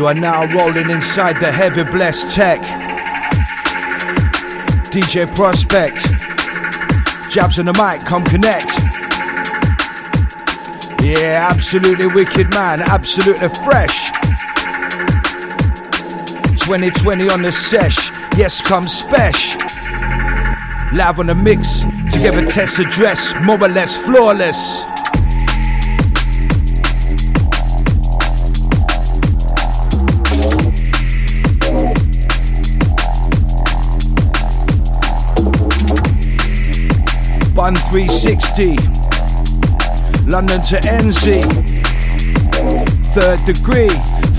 You are now rolling inside the heavy blessed tech. DJ Prospect. Jabz on the mic, come connect. Yeah, absolutely wicked man, absolutely fresh. 2020 on the sesh, yes, come spesh. Live on the mix, together test address, more or less flawless. Bun 360, London to NZ, third degree,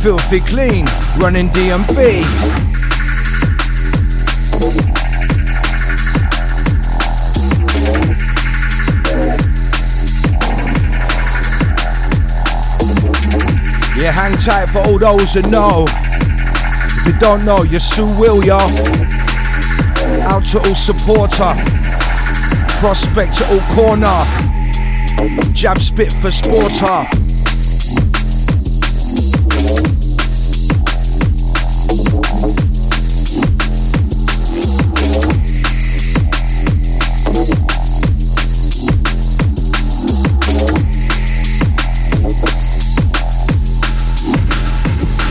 filthy clean, running DnB. Yeah, hang tight for all those that know. If you don't know, you soon will, y'all. Out to all supporter. Prospect to all corner. Jab spit for sporter.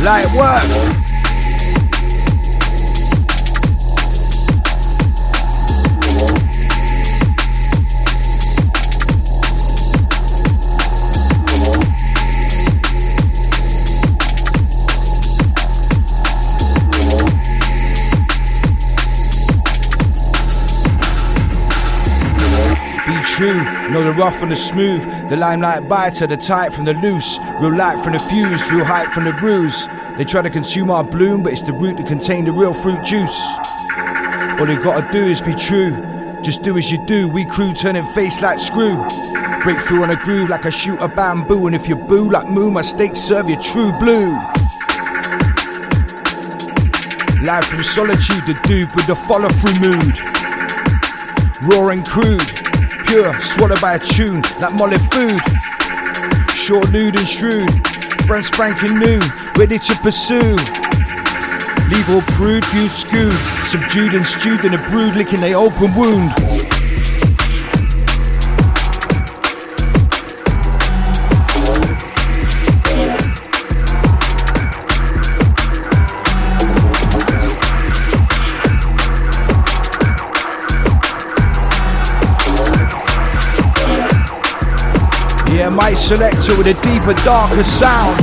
Light work. Know the rough and the smooth, the limelight biter, the tight from the loose, real light from the fuse, real hype from the bruise. They try to consume our bloom, but it's the root that contain the real fruit juice. All they gotta do is be true. Just do as you do. We crew turning face like screw. Break through on a groove like a shoot of bamboo. And if you boo like moo, my steak serve you true blue. Live from solitude, the dude with the follow through mood. Roaring crude, swallowed by a tune like molly food. Short, nude, and shrewd, brand spanking new, ready to pursue. Leave all prude, viewed, skewed, subdued and stewed in a brood, licking a open wound. My selector with a deeper, darker sound.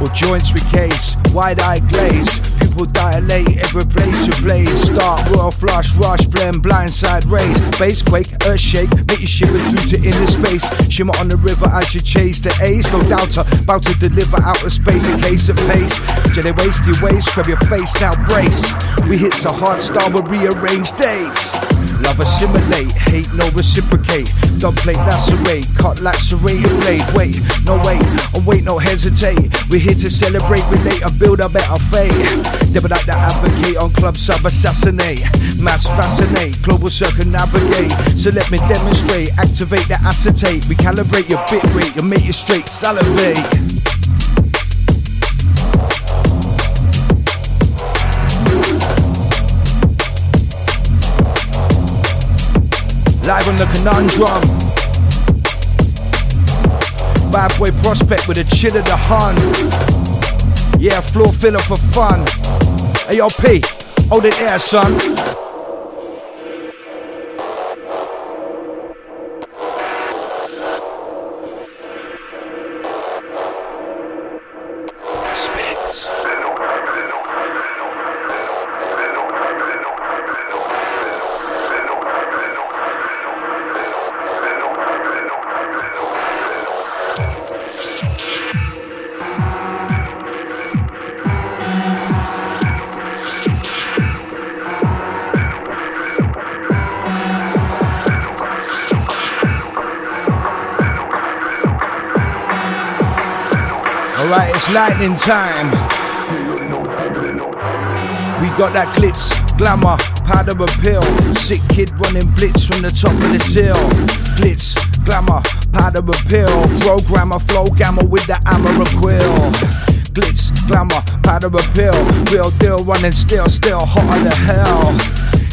Or joints with case, wide eye glaze. Dilate, every place you blaze. Start royal flush, rush, blend, blindside raise. Bass quake, earth shake, make you shiver through to inner space. Shimmer on the river as you chase the ace. No doubter, about uh, to deliver outer space in case of pace. They waste your waist, scrub your face, now brace. We hit so hard, star with rearrange dates. Love assimilate, hate no reciprocate. Dub plate lacerate, cut lacerated blade. Wait, no wait, and wait, no hesitate. We're here to celebrate, relate, and build a better fate. Would like to advocate on club sub assassinate, mass fascinate, global circumnavigate. So let me demonstrate, activate the acetate, recalibrate your bit rate, and make you straight salivate. Live on the conundrum. Bad boy prospect with a chill of the hun. Yeah, floor filler for fun. Hey, P, hold it there, son. It's lightning time. We got that glitz, glamour, powder pill. Sick kid running blitz from the top of the hill. Glitz, glamour, powder and pill. Programmer, flow gamma with the hammer and quill. Glitz, glamour, powder pill. Real deal running still, still hotter than hell.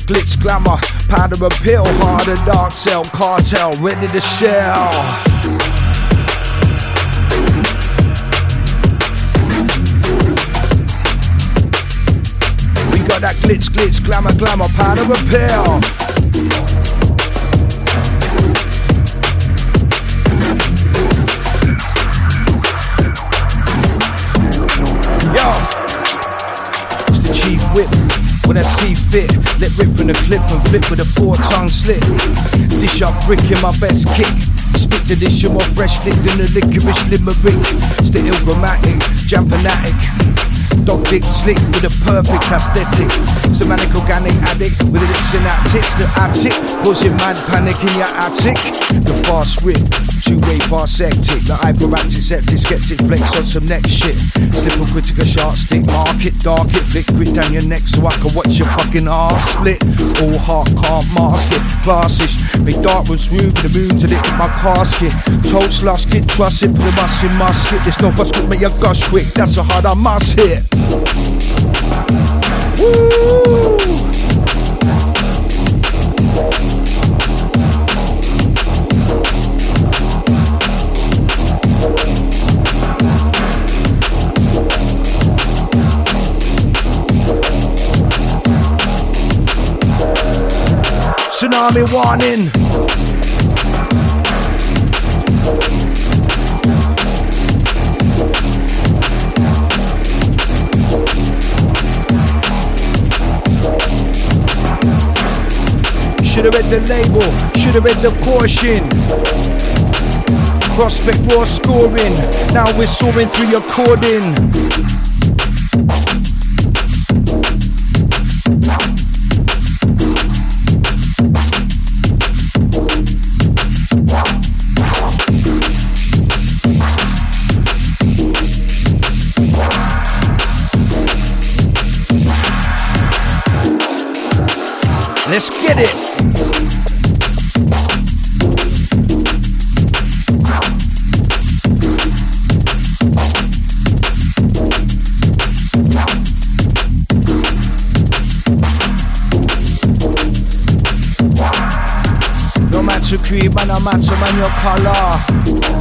Glitz, glamour, powder pill. Harder dark cell, cartel, ready to shell. Glitch, glitz, glamour, glamour, powder repair. Yo, it's the chief whip. When I see fit, let rip from the clip and flip with a four tongue slit. Dish up brick in my best kick. Spit the dish, you're more fresh lit than a licorice limerick. Still grammatic, jam fanatic. Dog dick slick with a perfect aesthetic. Semantic organic addict with a lips and tits. The attic causing mad panic in your attic. The fast whip, two way fast hectic. The hyperactive septic skeptic flex on some next shit. Slip a critical sharp stick, mark it, dark it, grit down your neck so I can watch your fucking ass split. All heart can't mask it, classish. Make dark room for the moon to lit my casket. Told slush, get trust it, put a mus in musket. There's no bus quick, make your gush quick. That's how hard I must hit. Tsunami warning. Should've read the label, should've read the caution. Prospect raw scoring, now we're soaring through your cording. Get it. No matter creed, man, no matter man your color.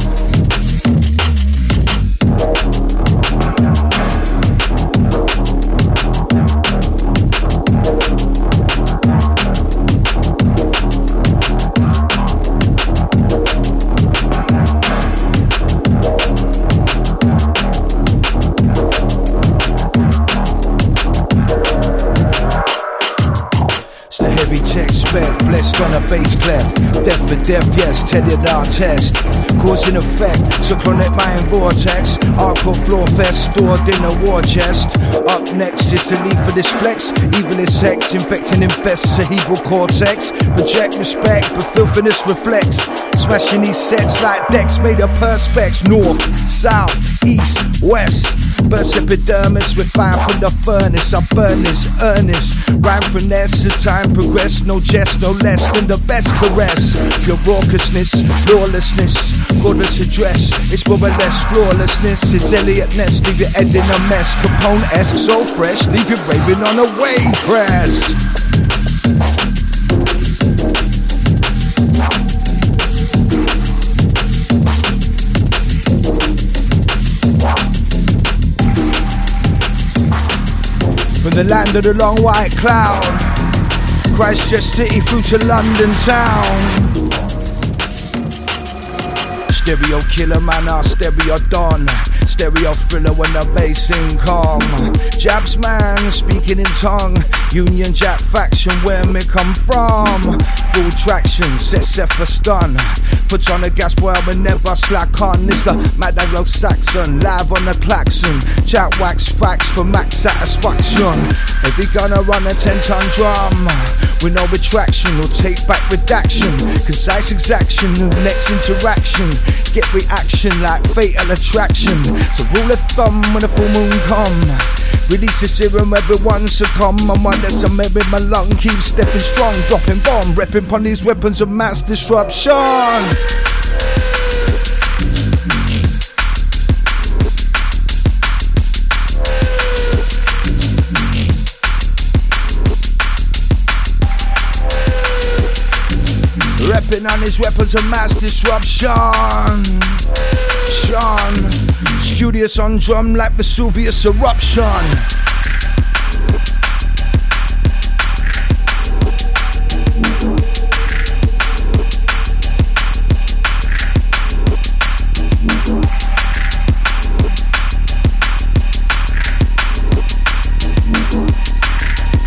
On a bass clef. Death for death, yes, Teddy our test. Cause and effect, so cyclonic mind vortex. Hardcore floor fest, stored in a war chest. Up next is the lead for this flex. Evil is sex, infecting infests cerebral cortex. Project respect, but filthiness reflects. Smashing these sets like decks made of perspex. North, south, east, west. Burst epidermis with fire from the furnace. I burn this, earnest. Rhyme finesse as time progress. No jest, no less than the best caress. Your raucousness, lawlessness. Godless address. It's more or less flawlessness. It's Eliot Ness. Leave your head in a mess. Capone esque, so fresh. Leave you raving on a wave press. The land of the long white cloud, Christchurch City through to London town. Stereo killer man, our stereo don. Stereo thriller when the bass in calm. Jabz man speaking in tongue. Union Jack faction where me come from. Full traction, set set for stun. Put on the gas boy, we never slack on. It's Mad Anglo Saxon, live on the klaxon. Chat wax facts for max satisfaction. If we gonna run a 10 ton drum, with no retraction or take back redaction. Concise exaction of next interaction. Get reaction like fatal attraction. So rule of thumb when the full moon come. Release the serum, everyone succumb. I'm one that's a maybe my lung keeps stepping strong, dropping bomb, repping upon these weapons of mass disruption. Repping on his weapons of mass disruption. Sean, studious on drum like Vesuvius eruption.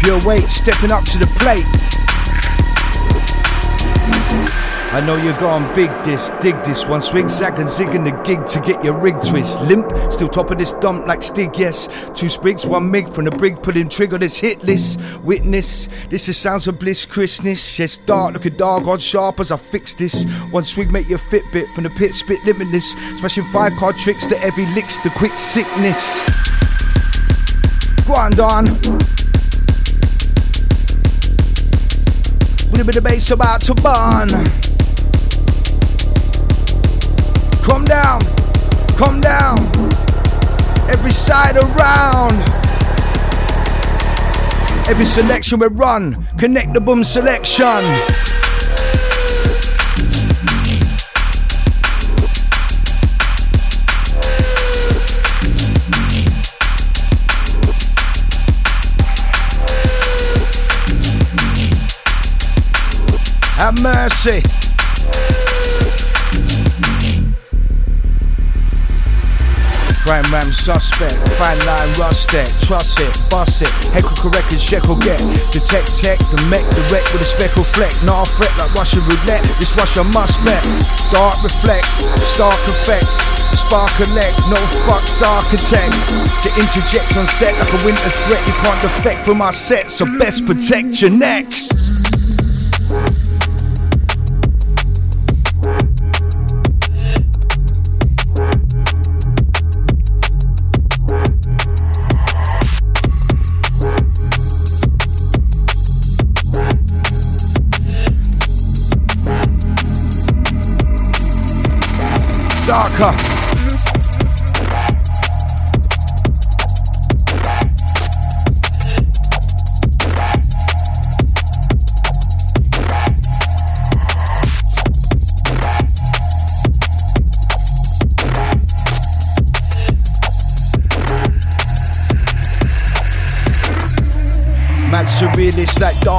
Pure weight stepping up to the plate. I know you're going big this, dig this one. Swig, zag and zig in the gig to get your rig twist. Limp, still top of this dump like Stig, yes. Two sprigs, one mig from the brig, pulling trigger this hit list. Witness, this is sounds of bliss, Christmas. Yes, dark, look at dog on sharp as I fix this. One swig make your Fitbit from the pit, spit limitless. Smashing five card tricks to every licks, the quick sickness. Go on. With a bit of bass about to burn. Come down, come down, every side around. Every selection we run, connect the boom selection. Have mercy. Crime ram suspect, fine line rusted, trust it, bust it, heckle correct and sheckle get, detect tech, the mech, the wreck with a speckle fleck, not a threat like Russian roulette, this Russia must bet, dark reflect, stark effect, spark elect, no fucks architect, to interject on set like a winter threat, you can't defect from our set, so best protect your neck.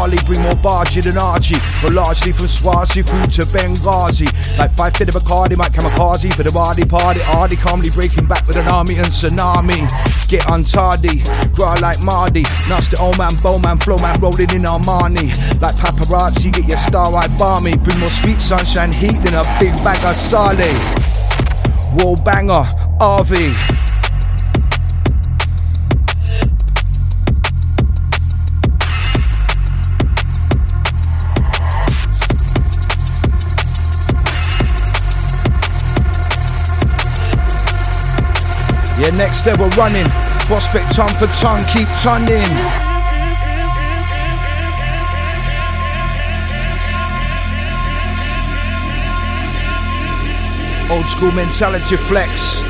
Surrealist bring more bargy than Archie. But largely from Swazi through to Benghazi. Like five fit of Bacardi, Mike Kamikaze for the party party. Ardy calmly breaking back with an army and tsunami. Get untardy, grow like Mardy. Nasty old man, bowman, flow man, rolling in Armani. Like paparazzi, get your star-eyed barmy. Bring more sweet sunshine heat than a big bag of Sally. Wall banger, RV. Yeah, next level running. Prospect ton for ton, keep tunning. Old school mentality flex.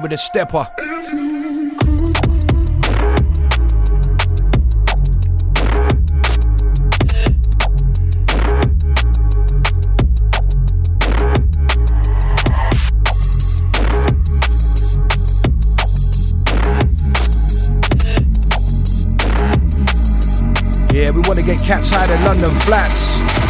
With a stepper. Yeah, we wanna get cats high in London flats.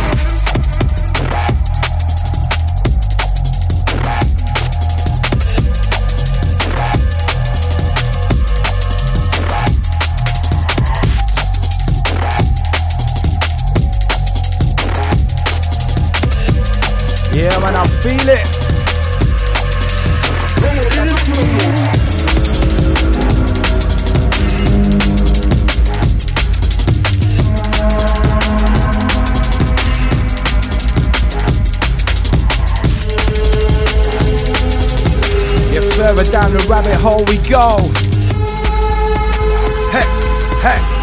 Yeah, man, I feel it. Yeah, further down the rabbit hole we go. Hey, hey.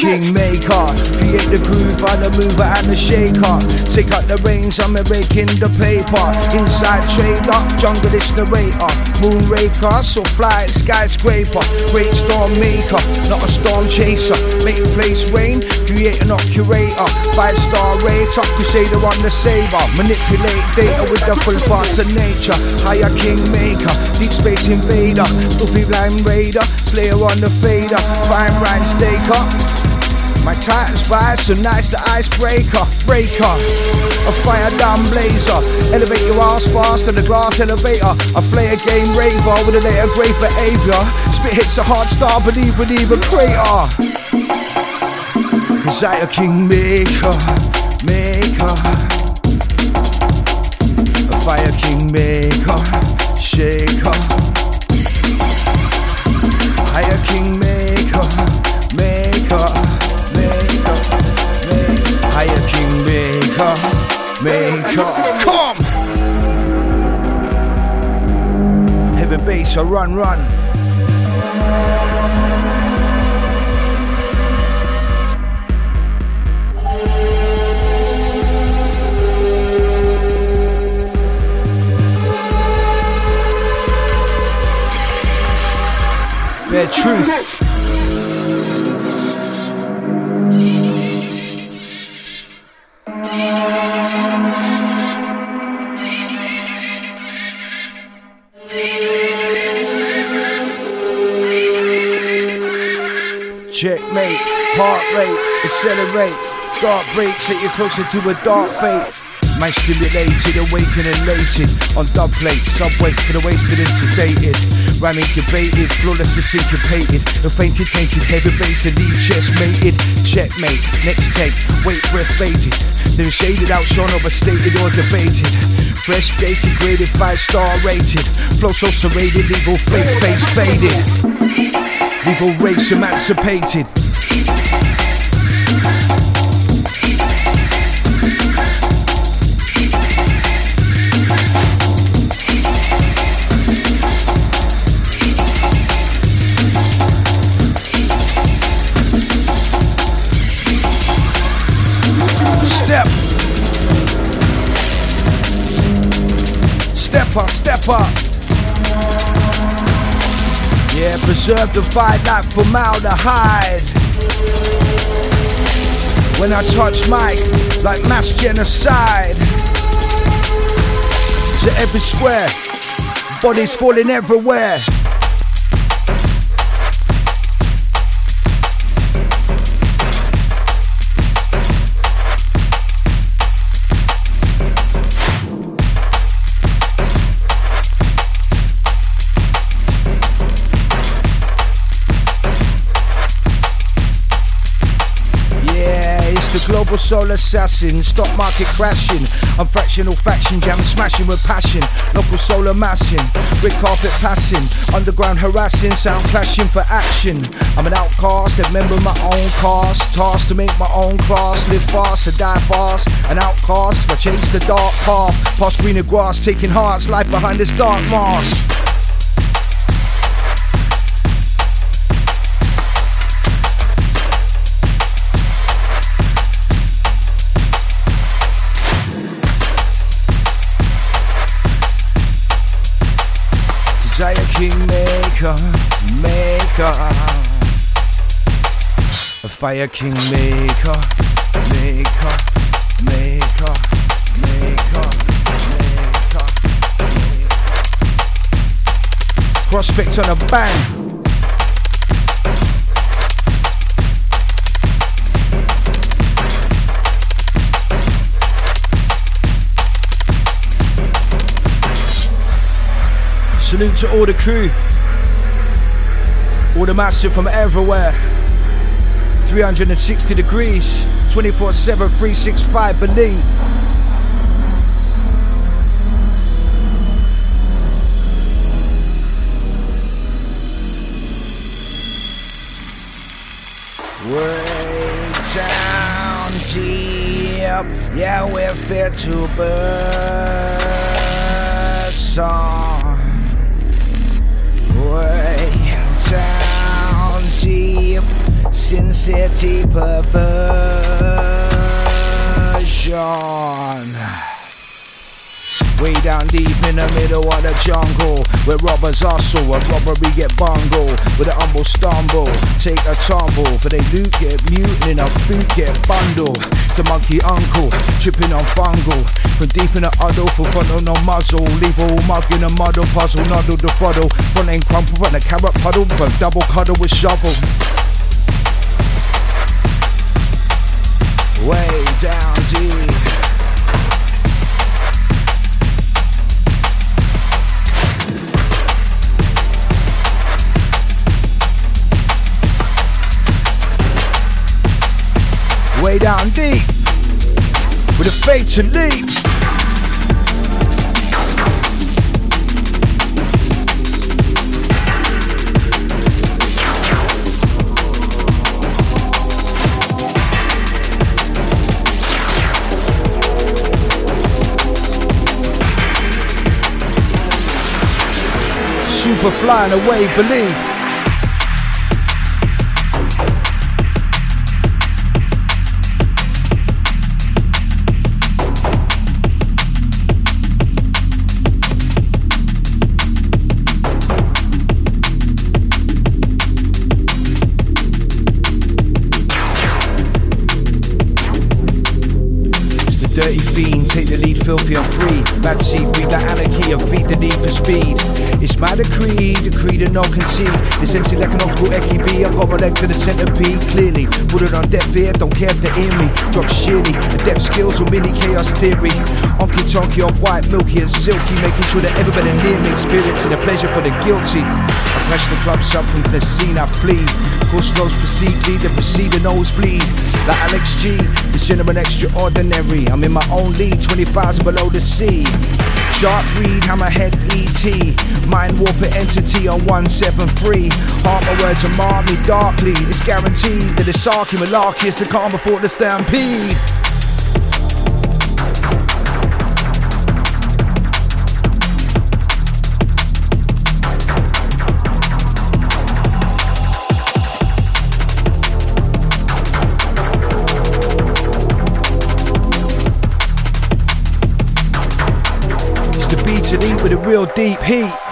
Kingmaker, create the groove, I'm the mover and the shaker. Take out the reins, I'm making the paper. Inside trader, jungle is narrator. Moonraker, so fly skyscraper. Great storm maker, not a storm chaser. Make place rain, create an curator. Five star rater, crusader on the saber. Manipulate data with the full force of nature. Higher kingmaker, deep space invader. Goofy blind raider, slayer on the fader. Fine rhyme staker. My titans rise, so nice the icebreaker, breaker. A fire down blazer, elevate your ass fast to the glass elevator. I play a game raver with a later great behavior. Spit hits a hard star, believe with even crater. Cause I a kingmaker, maker. A fire kingmaker, shaker. I a kingmaker, maker, maker. Come! Heavy bass, a run, run. Bare truth. Checkmate, heart rate, accelerate. Dark break, take you closer to a dark fate. Man stimulated, awakened, and elated. On dub plate, subway for the wasted and sedated. Ram incubated, flawless and syncopated. The fainted, tainted, heavy bass and deep chest mated. Checkmate, next take, wait, breath baited Then shaded, outshone, overstated or debated. Fresh dated, graded, five star rated. Flow so serrated, legal fake face faded. Leave all race emancipated Up. Yeah, preserve the fight like formaldehyde. When I touch mic, like mass genocide. To every square, bodies falling everywhere. Global soul assassin. Stock market crashing. I'm fractional faction jam smashing with passion. Local soul amassing. Red carpet passing. Underground harassing. Sound clashing for action. I'm an outcast, a member of my own cast. Tasked to make my own class. Live fast or die fast. An outcast, I chase the dark path. Past greener grass, taking hearts. Life behind this dark mask. Kingmaker, maker. A fire king maker, maker, maker, maker, maker, maker. Prospect on a bang. Salute to all the crew. All the massive from everywhere. 360 degrees, 24 7, 365, believe. Way down deep, yeah, we're fit to burst on. Sin City perversion. Way down deep in the middle of the jungle Where robbers hustle, where robbery get bungled With a humble stumble, take a tumble For they loot get mutant in a boot get bundled The monkey uncle, tripping on fungal From deep in the huddle, for on no muzzle Leave all mug in a muddle, puzzle, noddle the fuddle Front end crumple, and a carrot puddle But double cuddle with shovel Way down deep way down deep with a faith to leap. Super flying away, believe. And free. Bad seed, breed like anarchy and feed the need for speed. It's my decree, decree to no concede. This empty like an old Eki B. I got my leg to the centipede, clearly. Put it on deaf ear, don't care if they hear me. Drop shitty, adept skills or mini chaos theory. Onky tonky on white, milky and silky, making sure that everybody near me experiencing the pleasure for the guilty. I press the clubs up from the scene, I flee. Course roads proceed, lead the proceed, the nosebleed. Like Alex G, the gentleman extraordinary. I'm in my own league, 20,000 below the sea. Sharp read, hammerhead ET. Mind warper entity on 173. Heart my words and mar me darkly. It's guaranteed that the Sarky malarkey is the calm before the stampede. Deep heat.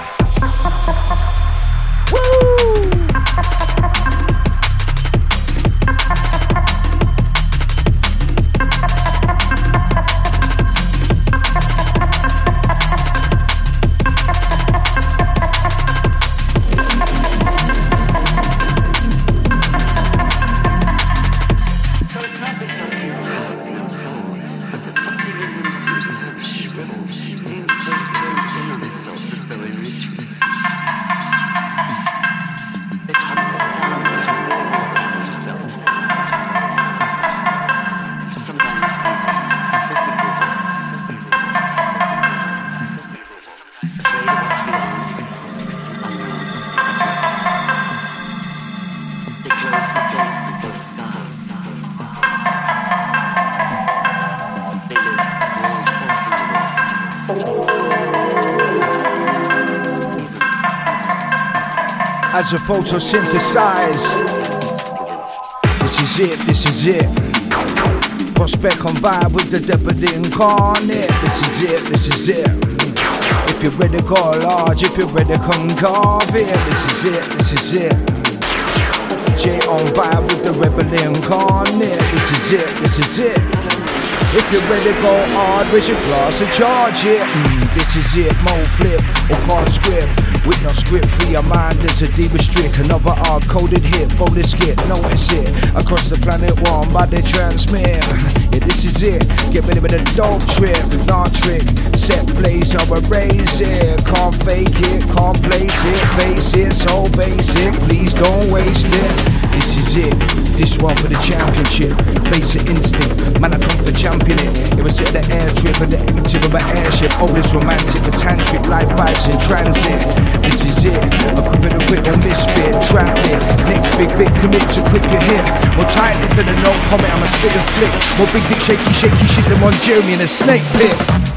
A photosynthesize. This is it, this is it. Prospect on vibe with the deputy incarnate. This is it, this is it. If you're ready, go large. If you're ready, come carve it. This is it, this is it. J on vibe with the rebel incarnate. This is it, this is it. If you're ready to go hard, raise your glass and charge it. Mm, this is it, mo flip or card script. With no script for your mind, it's a deeper strict. Another hard coded hit, roll skit, notice it. Across the planet, one body transmit. this is it. Get ready with a dope trip, not trick. Set blaze, I'll erase it. Can't fake it, can't place it. Face it, so basic. Please don't waste it. This is it. This one for the championship. Basic instinct. Man, I come for champion it. It was at the air trip and the empty of an airship. Oh, this romantic, the tantric life vibes in transit. This is it. A criminal quick on misfit. Trap it. Next big bit, commit to quicker hit. More tightly than a no comment, I'm a spit and flick. More big shaky, shaky shit than on Jeremy in a snake pit.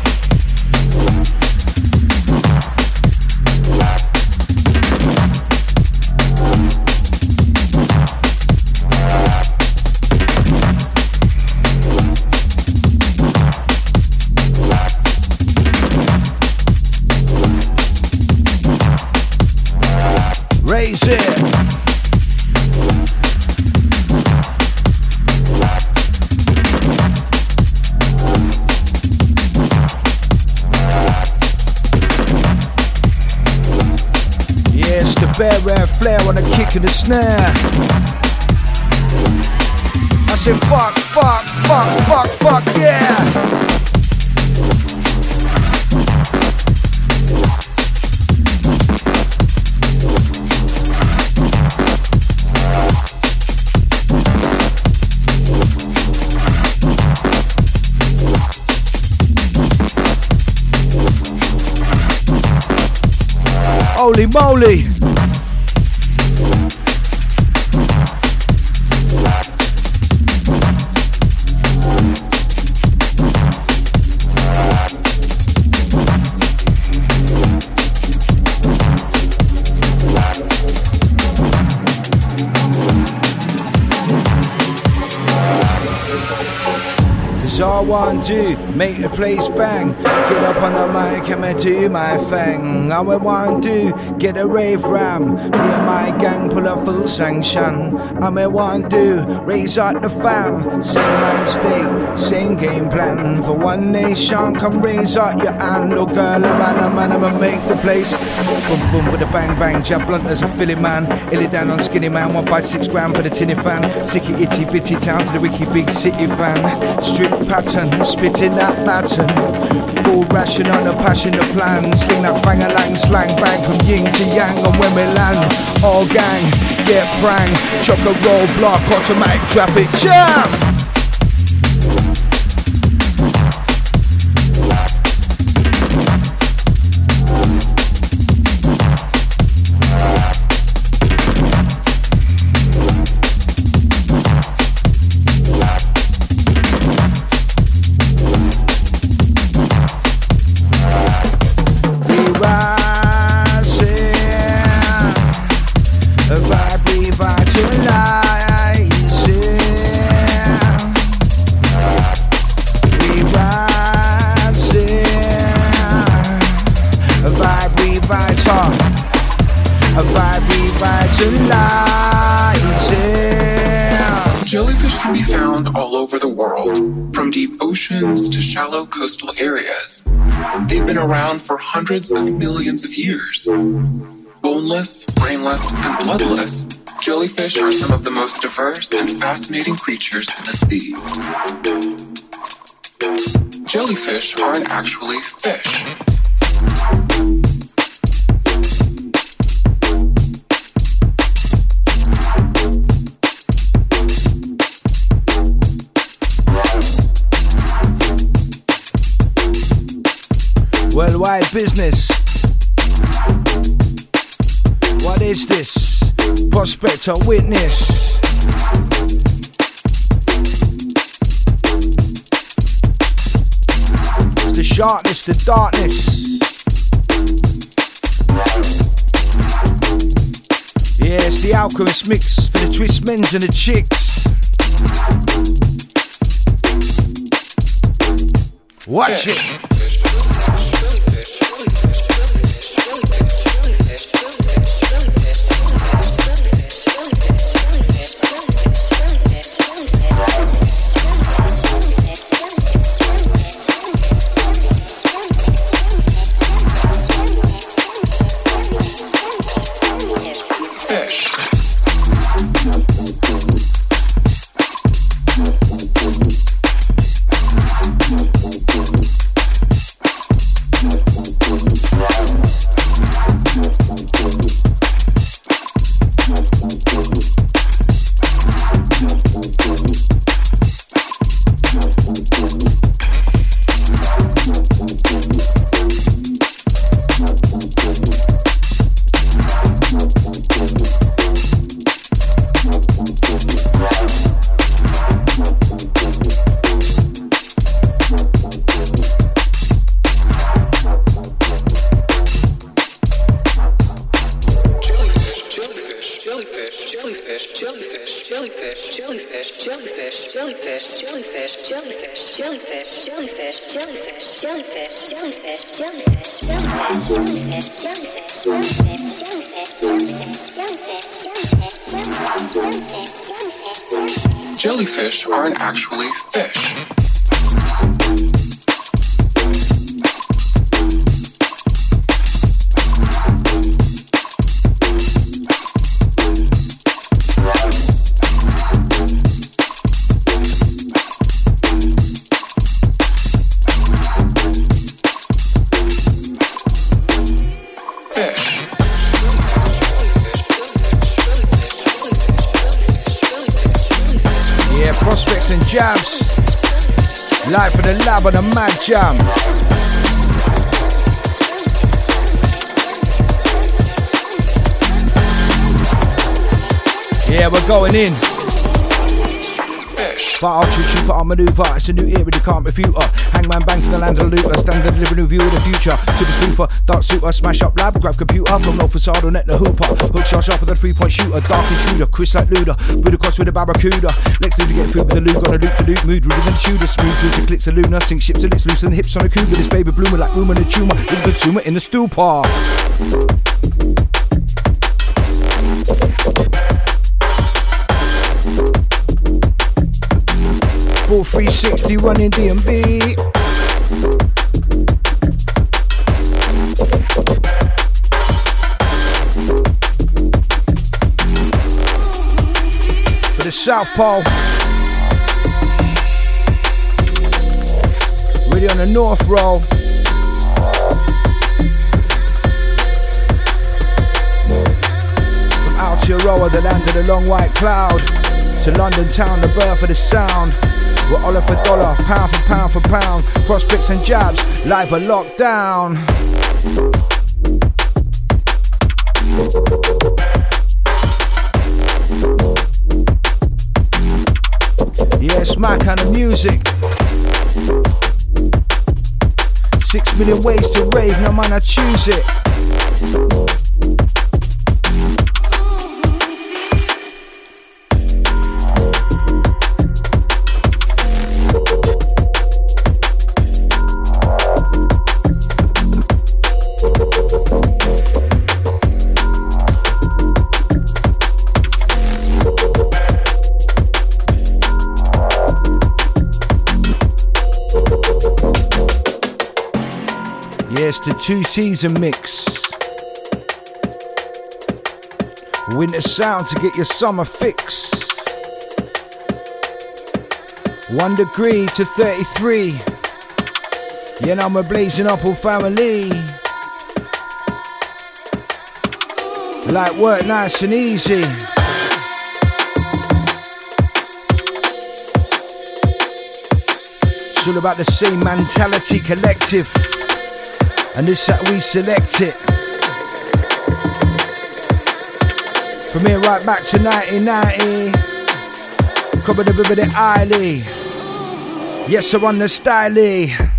And a snare. I said fuck, fuck, fuck, fuck, fuck, I want to make the place bang. Get up on the mic and me do my thing. I want to get a rave ram. Me and my gang pull up full sanction. I may want to raise out the fam. Same mind state, same game plan. For one nation, come raise out your hand. Oh girl, I'm man, I'm man, I'ma make the place. Boom, boom, with a bang, bang. Jab blunt as a Philly man. Illy down on skinny man. One by six grand for the tinny fan. Sicky, itty bitty town to the wicky big city fan. Strip pattern, spitting that baton. Full ration on the passion of plan. Sling that bang a lang slang bang from yin to yang. And when we land, all gang, get prang. Chock a roll block, automatic traffic jam. Coastal areas. They've been around for hundreds of millions of years. Boneless, brainless, and bloodless, jellyfish are some of the most diverse and fascinating creatures in the sea. Jellyfish aren't actually fish. Business. What is this? Prospect or witness? It's the sharpness, the darkness. Yeah, it's the alchemist mix for the twist men's and the chicks. Watch it. Jellyfish aren't actually fish. Jam. Yeah, we're going in. But I'll shoot you, I'll maneuver. It's a new era, you can't refute her. Hangman bang from the land of the looter. Standard living review of the future. Super spoofer, dark suitor, smash up lab, grab computer. From no facade on net the hooper. Hook shot sharper than three point shooter. Dark intruder, Chris like Luda. With a cross with a barracuda. Lex Luda get food with a Luke on a loop to loop. Mood, ruder than Tudor. Smooth, loose, clicks a lunar. Sink ships, and it's loose and hips on a cougar. This baby bloomer like room in a tumor. With consumer in the stool par. 360 running DnB. For the South Pole. Ready on the North Roll. From Aotearoa, the land of the long white cloud, to London town, the birth of the sound. We're dollar for dollar, pound for pound for pound. Prospects and Jabz, live are locked down. Yeah, it's my kind of music. Six million ways to rave, no man, I choose it. The two season mix. Winter sound to get your summer fix. One degree to 33. Yeah, now we're blazing up all family. Like work nice and easy. It's all about the same mentality collective and this that we select it. From here right back to 1990, cover the of Eiley. Yes, I run the styly.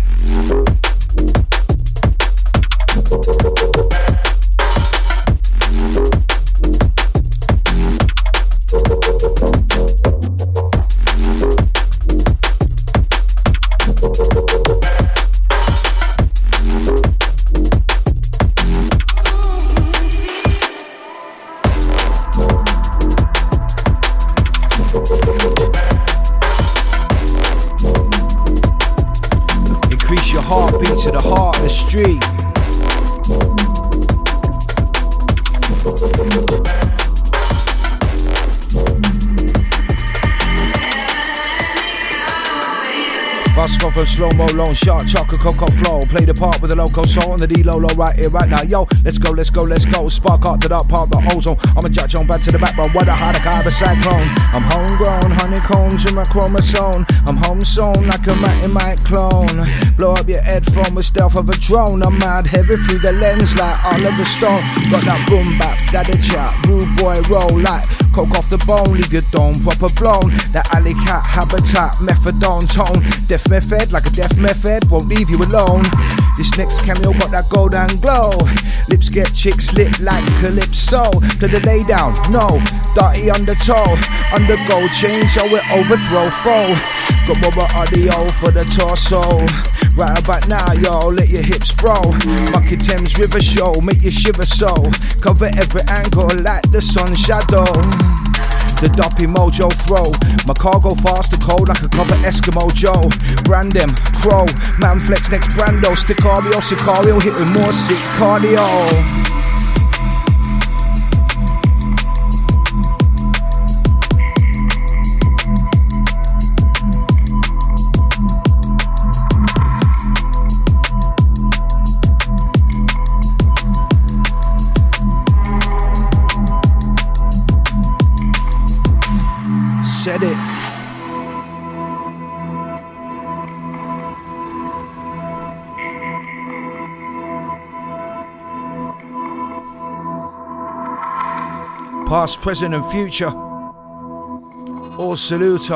Increase your heartbeat to the heart of the street. Bust from slow mo, long shot, chocolate cocoa flow. Play the part with the loco soul and the D Lolo right here, right now. Yo, let's go, let's go, let's go. Spark up to that part, the ozone. I'm a judge on back to the backbone. What a hard a cyclone. I'm homegrown, honeycombs in my chromosome. I'm home sewn like a Matty Mike clone. Blow up your headphone with stealth of a drone. I'm mad heavy through the lens like Oliver Stone. Got that boom bap, daddy chat, rude boy roll like coke off the bone. Leave your dome proper blown. That alley cat habitat, methadone tone. Death method like a death method, won't leave you alone. This next cameo got that golden glow. Lips get chicks lit like calypso. To the lay down, no, dirty undertow. Undergo change, I will overthrow foe. Got more audio for the torso. Right about now, yo, let your hips roll. Bucket Thames River Show, make you shiver so. Cover every angle like the sun shadow the doppy mojo throw. My cargo fast and cold like a copper Eskimo Joe. Brand them, crow, man flex next brando. stick Sticario, Sicario, hit with more sick cardio. It. Past, present, and future. All salute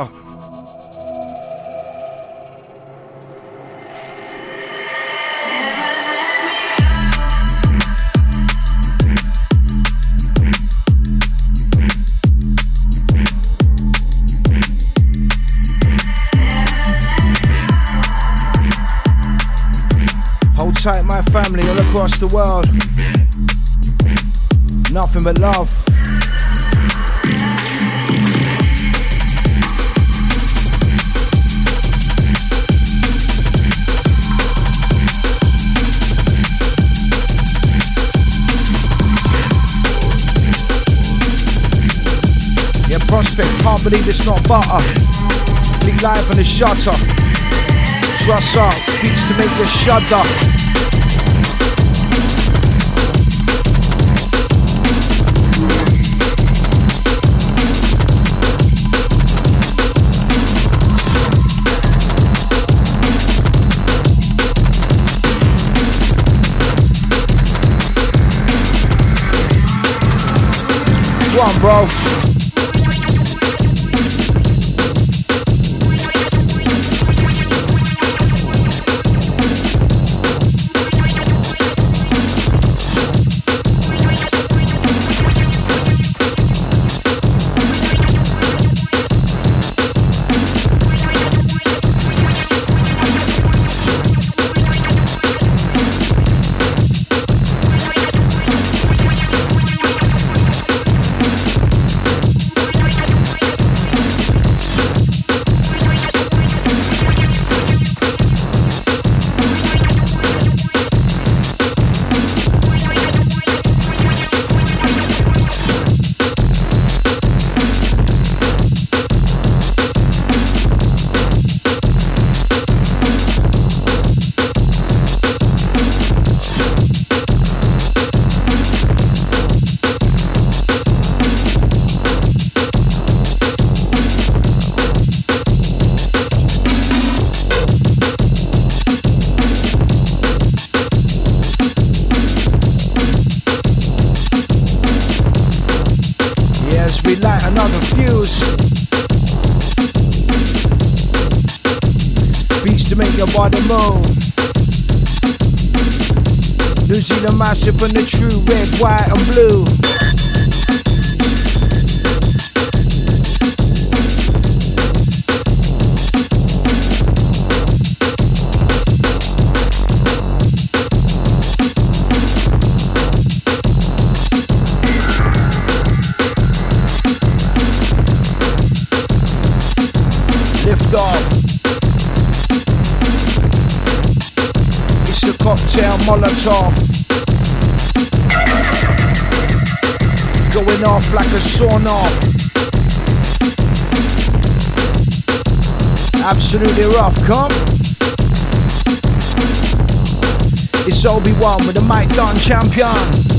family all across the world. Nothing but love. Yeah, prospect, can't believe it's not butter. Bleak live on the shutter. Trust up, beats to make you shudder. One, bro. From the true red, like a sawn off, Absolutely rough, come. It's Obi-Wan with the mic done champion.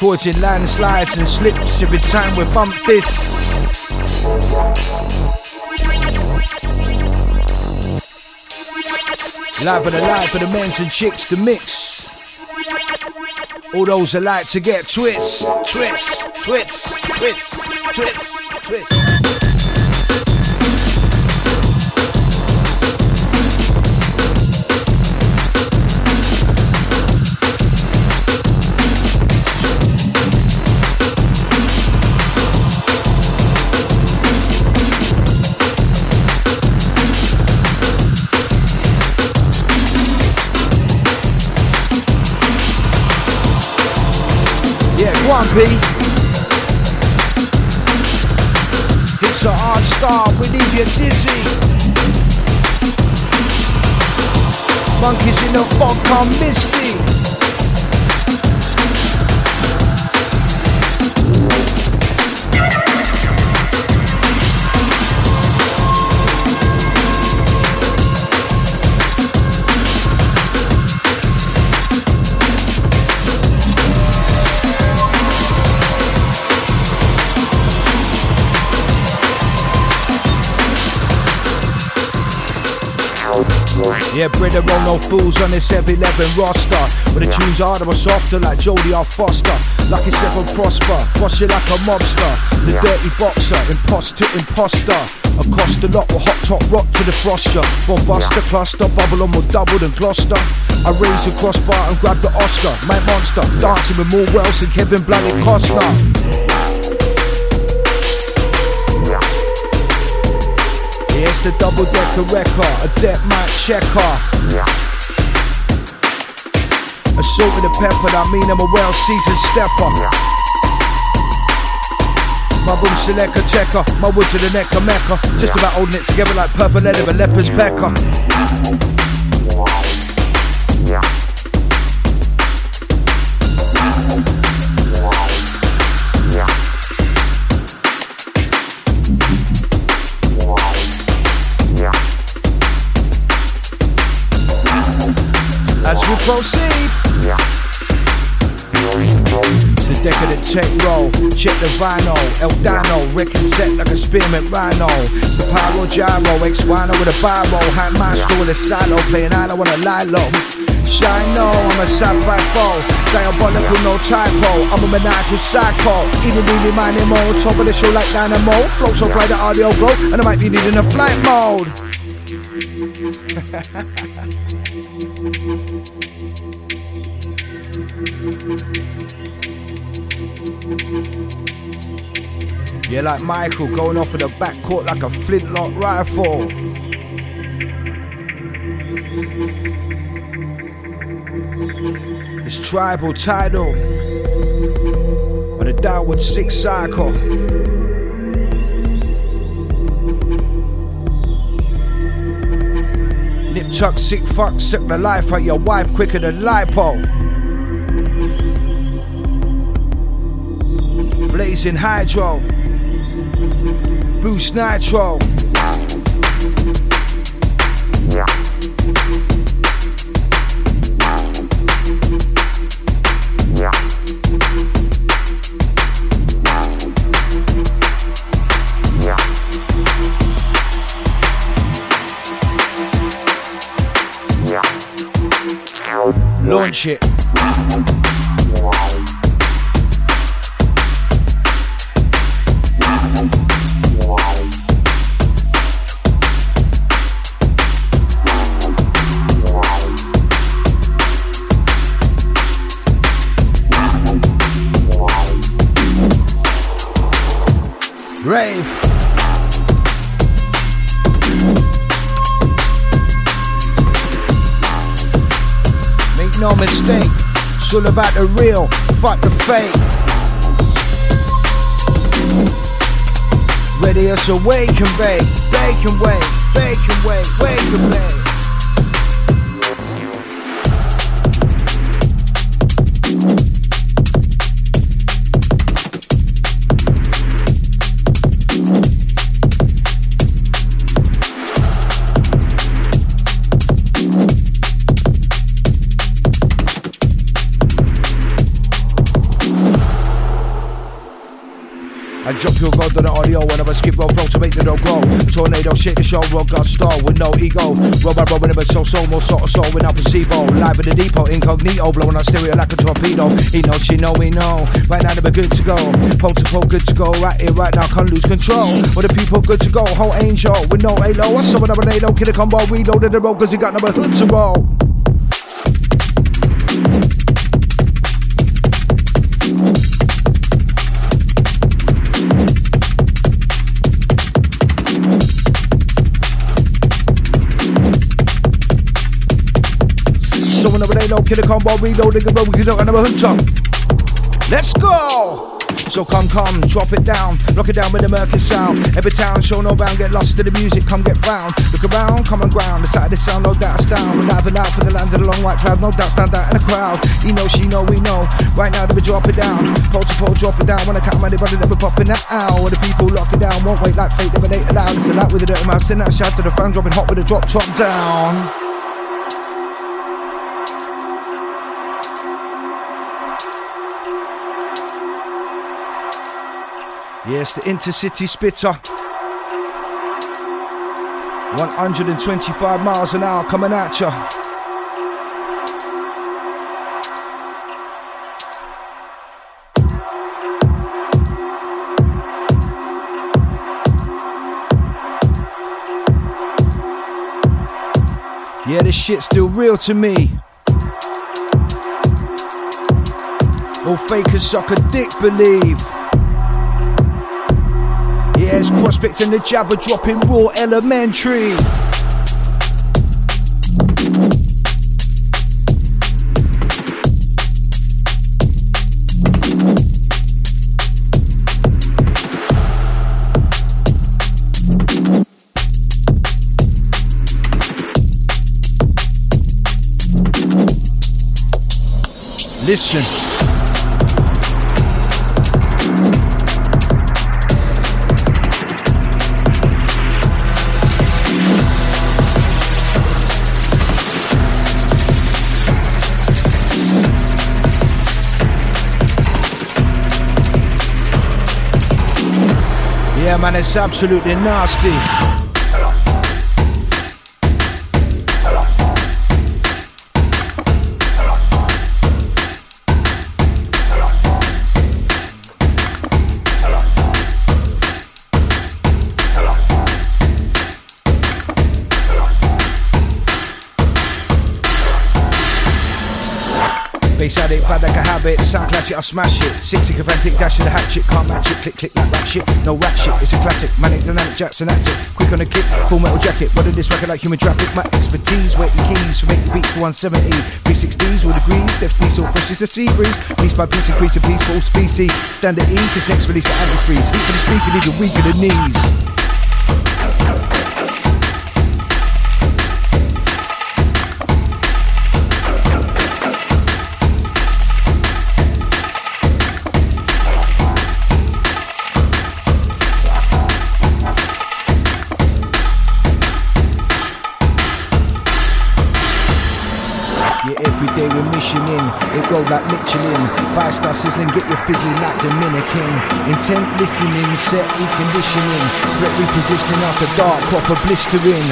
Causing landslides and slips every time we bump this. Live and alive for the men's and chicks to mix. All those that like to get twist, twist, twist, twist, twist, twist. Grumpy. It's a hard start, we leave you dizzy. Monkeys in the fog come misty. Yeah, Brita roll no fools on this F11 roster. But the tunes harder or softer like Jody or Foster. Like Lucky seven prosper, boss you like a mobster. The dirty boxer, imposter, imposter. Across the lot with hot top rock to the froster. Bombuster cluster, bubble on more double than Gloucester. I raise the crossbar and grab the Oscar. My monster, dancing with more Wells and Kevin Bloody Costa. It's the double decker wrecker, a deck mic checker. A salt and a pepper, I mean I'm a well seasoned stepper. My boom selector checker, my woods to the neck of mecca. Just about holding it together like purple leather, a leopard's pecker. Proceed. It's the decadent tech roll. Check the vinyl. El Dano, wrecking set like a spearmint rhino. The pyro gyro, ex wino with a biro. high master with a silo, playing I don't want a lilo. Shine no, I'm a sapphire foe. Diabolical, no typo. I'm a maniacal psycho. Eating, really minding mode. Top of the show like dynamo. Flow so fly the audio glow. And I might be needing a flight mode. Yeah, like Michael going off in the back court like a flintlock rifle. It's tribal title on the downward six cycle. Nip tuck, sick fuck, sick the life out your wife quicker than lipo. blazing hydro, boost nitro. Launch it. Mistake, it's all about the real, fuck the fake. Ready a wake and bake, bake and wait, bake and wait, wake and bake. Drop your god on the audio whenever skip roll flow to make the dough grow. Tornado shake the show, rock got star with no ego. Roll by roll whenever so soul, more sort of soul without placebo. Live in the depot, incognito, blowing on stereo like a torpedo. He knows, she know, we know. Right now we're good to go. Pole to pole, good to go. Right here, right now, can't lose control. With the people good to go, whole angel with no halo. Up with another NATO? Kid a combo, reload in the road cause he got number hood to roll. Killer combo, reload, nigga, bro, we don't another hunter. Let's go! So come, come, drop it down, lock it down with the murky sound. Every town, show no bound, get lost to the music, come get found. Look around, come common ground, the the sound, no doubt, down. We're live and out for the land of the long white cloud, no doubt, stand out in the crowd. He know, she know, we know. Right now, that we drop it down, pole to pole, drop it down. When I count my brother, we're popping that out. When the people lock it down, won't wait like fate, never they allowed. It's a lot with the dirty mouth, send that shout to the fan, dropping hot with the drop top down. Yes, the intercity spitter. 125 miles an hour coming at ya. Yeah, this shit's still real to me. All fakers suck a dick, believe. Yes, Prospect and the Jabber dropping raw elementary. Listen. Yeah, man, it's absolutely nasty. Bad like a habit. Sound classic, I'll smash it. Six sycophantic, dash of the hatchet. Can't match it. Click, click, that rap shit. No rap shit, it's a classic. Manic, dynamic, Jackson active. Quick on the kick, full metal jacket. Running this record like human traffic. My expertise, waiting keys for making beats to 170. 360s, all degrees. Depth so fresh as a sea breeze. Piece by piece, increase a peaceful species. Standard E, this next release of antifreeze. Heat for the speaker, leave you weak in the knees. Like Michelin. Five star sizzling, get your fizzling like Dominican. Intent listening, set reconditioning. Threat repositioning after dark, proper blistering.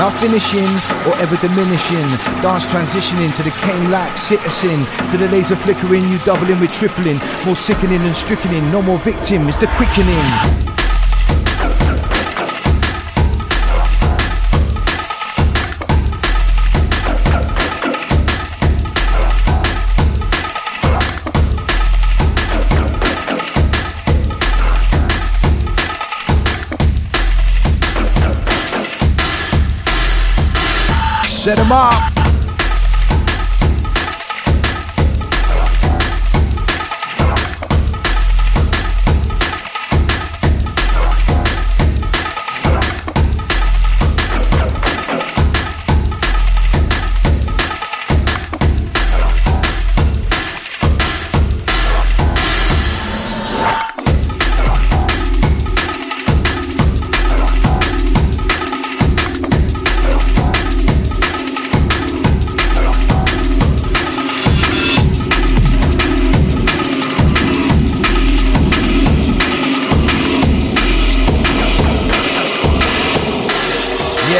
Now finishing or ever diminishing. Dance transitioning to the cane like citizen. To the laser flickering, you doubling with tripling. More sickening and strickening. No more victim, it's the quickening. Set them up.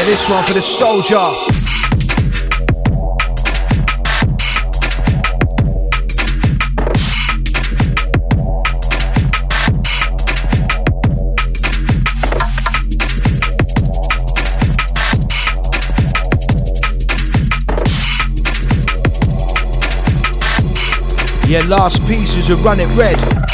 This one for the soldier. Yeah, last pieces of Run It Red.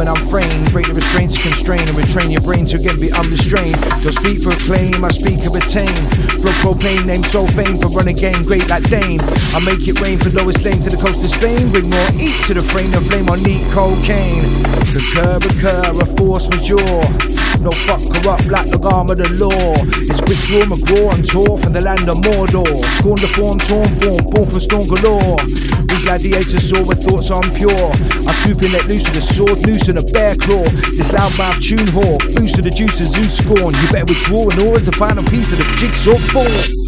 Untamed, I'm framed. Break the restraints, constrain, and retrain your brain to again be unrestrained. Don't speak, proclaim, I speak and retain. Flow propane, name so fame for running game, great like Dane. I make it rain for lowest lane to the coast of Spain. Bring more heat to the frame, the flame on neat cocaine. Concur, recur, a force majeure. No fuck corrupt like the arm of the law. It's quick draw McGraw and tour from the land of Mordor. Scorn the form, torn form, born from storm galore. We gladiators saw with thoughts I'm pure. I swoop in let loose with a sword, loose and a bear claw. This loudmouth tune whore, boost of the juice of Zeus scorn. You better withdraw and all is the final piece of the jigsaw fall.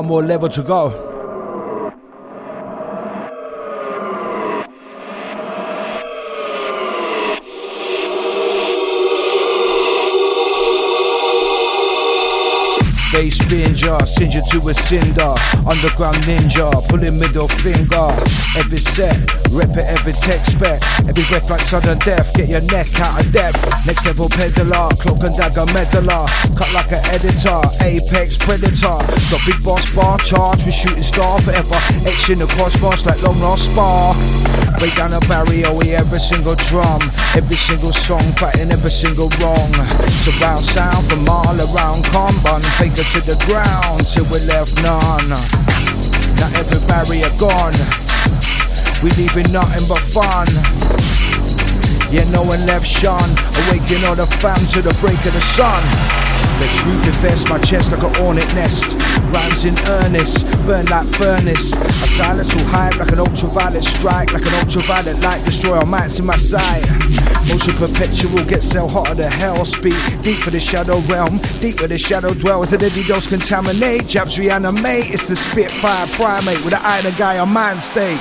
One more level to go. Bass binger, singe to a cinder. Underground ninja, pulling middle finger. Every set, rep it, every tech spec. Every breath like sudden death, get your neck out of depth. Next level peddler, cloak and dagger meddler. Cut like an editor, apex predator. Got big boss bar, charge with shooting star forever. Etching the cosmos like long lost spar. Break down a barrier with every single drum. Every single song, fighting every single wrong. Surround sound from all around, combine, fake to the ground till we left none. Now every barrier gone. We leaving nothing but fun. Yeah, no one left shun. Awaken all the fam to the break of the sun. The truth infests my chest like a hornet nest. Rhymes in earnest, burn like furnace. A silence will hype like an ultraviolet strike, like an ultraviolet light destroy all minds in my sight. Motion perpetual gets so hot hotter than hell. Speak deep for the shadow realm, deep where the shadow dwells. The deadly dose contaminate, Jabz reanimate. It's the Spitfire primate with an iron guy on mind state.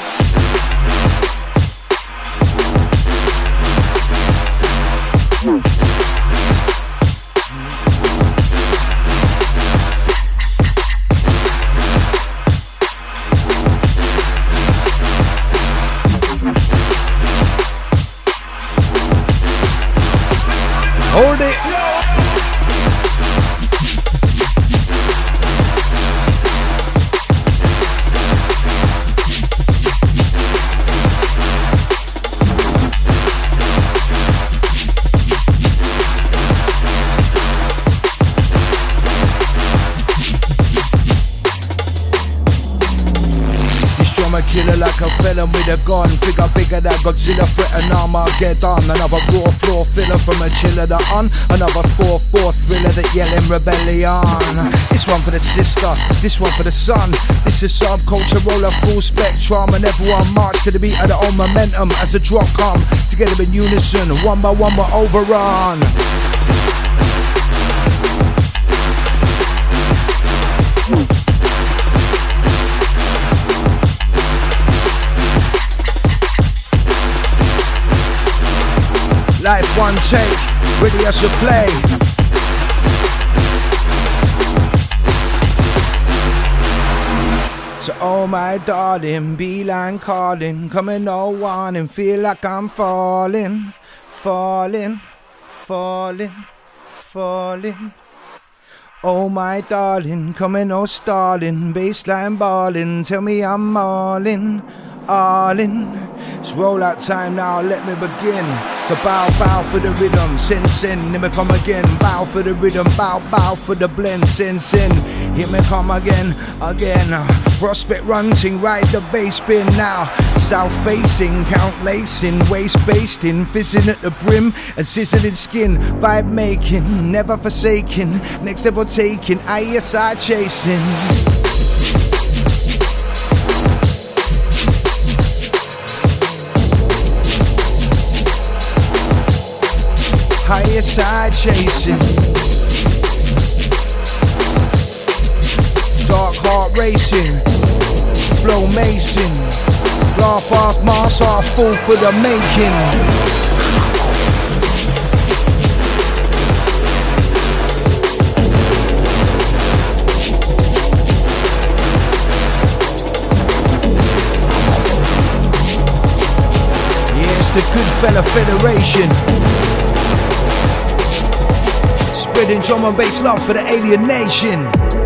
A gun. Figure bigger than Godzilla threaten Armageddon. Another raw floor filler from a chiller that on. Another 4-4 thriller that yelling rebellion. This one for the sister, this one for the son. This is subculture roller full spectrum. And everyone march to the beat of their own momentum as the drop come. Together in unison, one by one we're overrun. Life one take, ready as you play. So, oh my darling, beeline calling, coming no one and feel like I'm falling, falling, falling, falling. Oh my darling, coming no stalling, baseline balling, tell me I'm all in, all in. It's rollout time now, let me begin. To bow, bow for the rhythm, sin, sin, let me come again. Bow for the rhythm, bow, bow for the blend, sin, sin. Here me come again, again. Prospect runting, ride the bass spin now. South facing, count lacing, waist basting, fizzing at the brim, and sizzling skin. Vibe making, never forsaking, next level taking, ISI chasing. Higher side chasing. Dark heart racing, flow mason. Laugh off, mask off, full for the making. The Good Fella Federation spreading drum and bass love for the alien nation.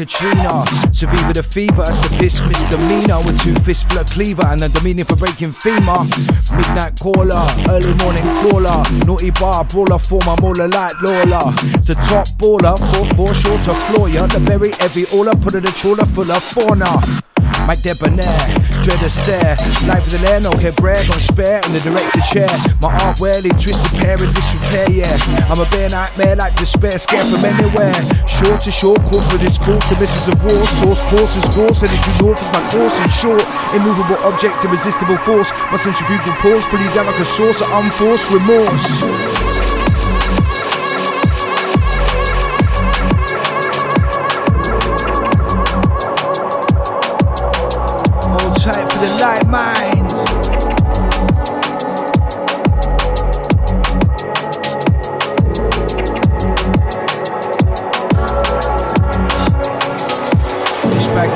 Katrina. Survivor the fever, that's the piss misdemeanor. With two fists full of cleaver and a demeanor for breaking femur. Midnight caller, early morning crawler. Naughty bar brawler, for my mauler like Lola. The top baller, 4-4 short to floor. The very heavy all I put in the trawler full of fauna my debonair, dread a stare. Life is the lair, no head bread on spare in the director chair. My arm wearily twisted pair of disrepair, yeah. I'm a bare nightmare like despair, scared from anywhere. Short to short, course with this course, the missiles of war, source, course is course, energy north is my course in short. Immovable object, irresistible force. My centrifugal pause, pull you down like a source of unforced remorse. The light mind.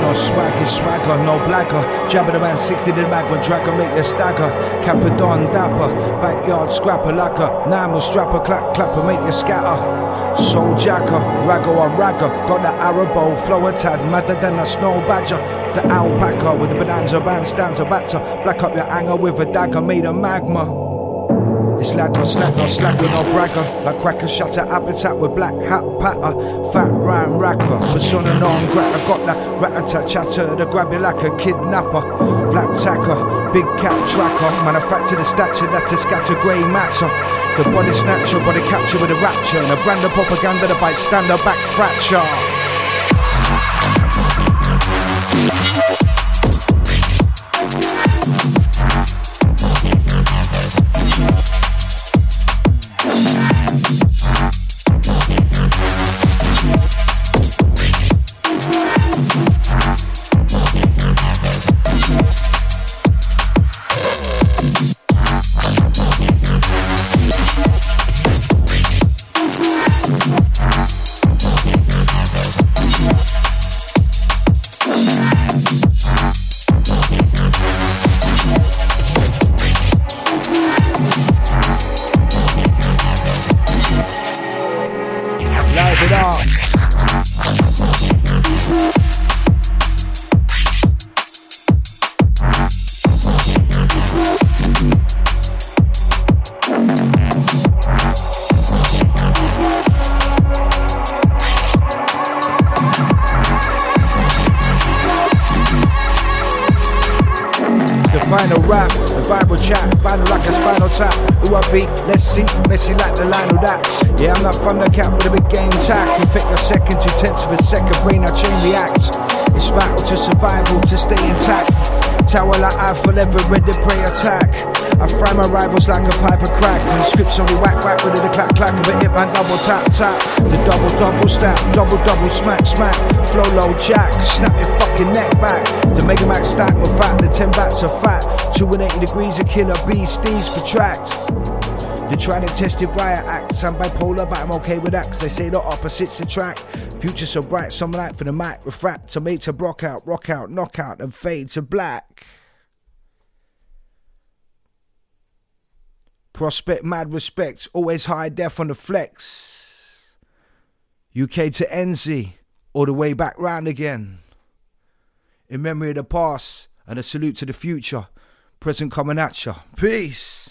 No swag, is swagger, no blacker. Jabba the man 60 the mag when dragger make you stagger. Capadon dapper, backyard scrapper lacquer. Nine strapper, clap clapper, make you scatter. Soul jacker, raggo on ragger. Got the arrow flow a tad, madder than a snow badger. The alpaca with the bonanza band stands a batter. Black up your anger with a dagger made of magma. This lad no slack, no slack with no bragger. Like cracker shutter appetite with black hat patter. Fat rhyme racker, persona non grata. Got that rat chatter to grab you like a kidnapper. Black tacker, big cat tracker. Manufacture the stature that to scatter grey matter. The body snatcher, body capture with a rapture. And a brand of propaganda, that the bystander back fracture. Degrees of killer beasties for tracks. They're trying to test it riot acts. I'm bipolar, but I'm okay with that, cause they say the opposites attract. Future so bright, some light for the mic, refract, to make to rock out, rock out, knock out, and fade to black. Prospect mad respect, always high def on the flex. UK to NZ, all the way back round again. In memory of the past and a salute to the future, present coming at ya. Peace.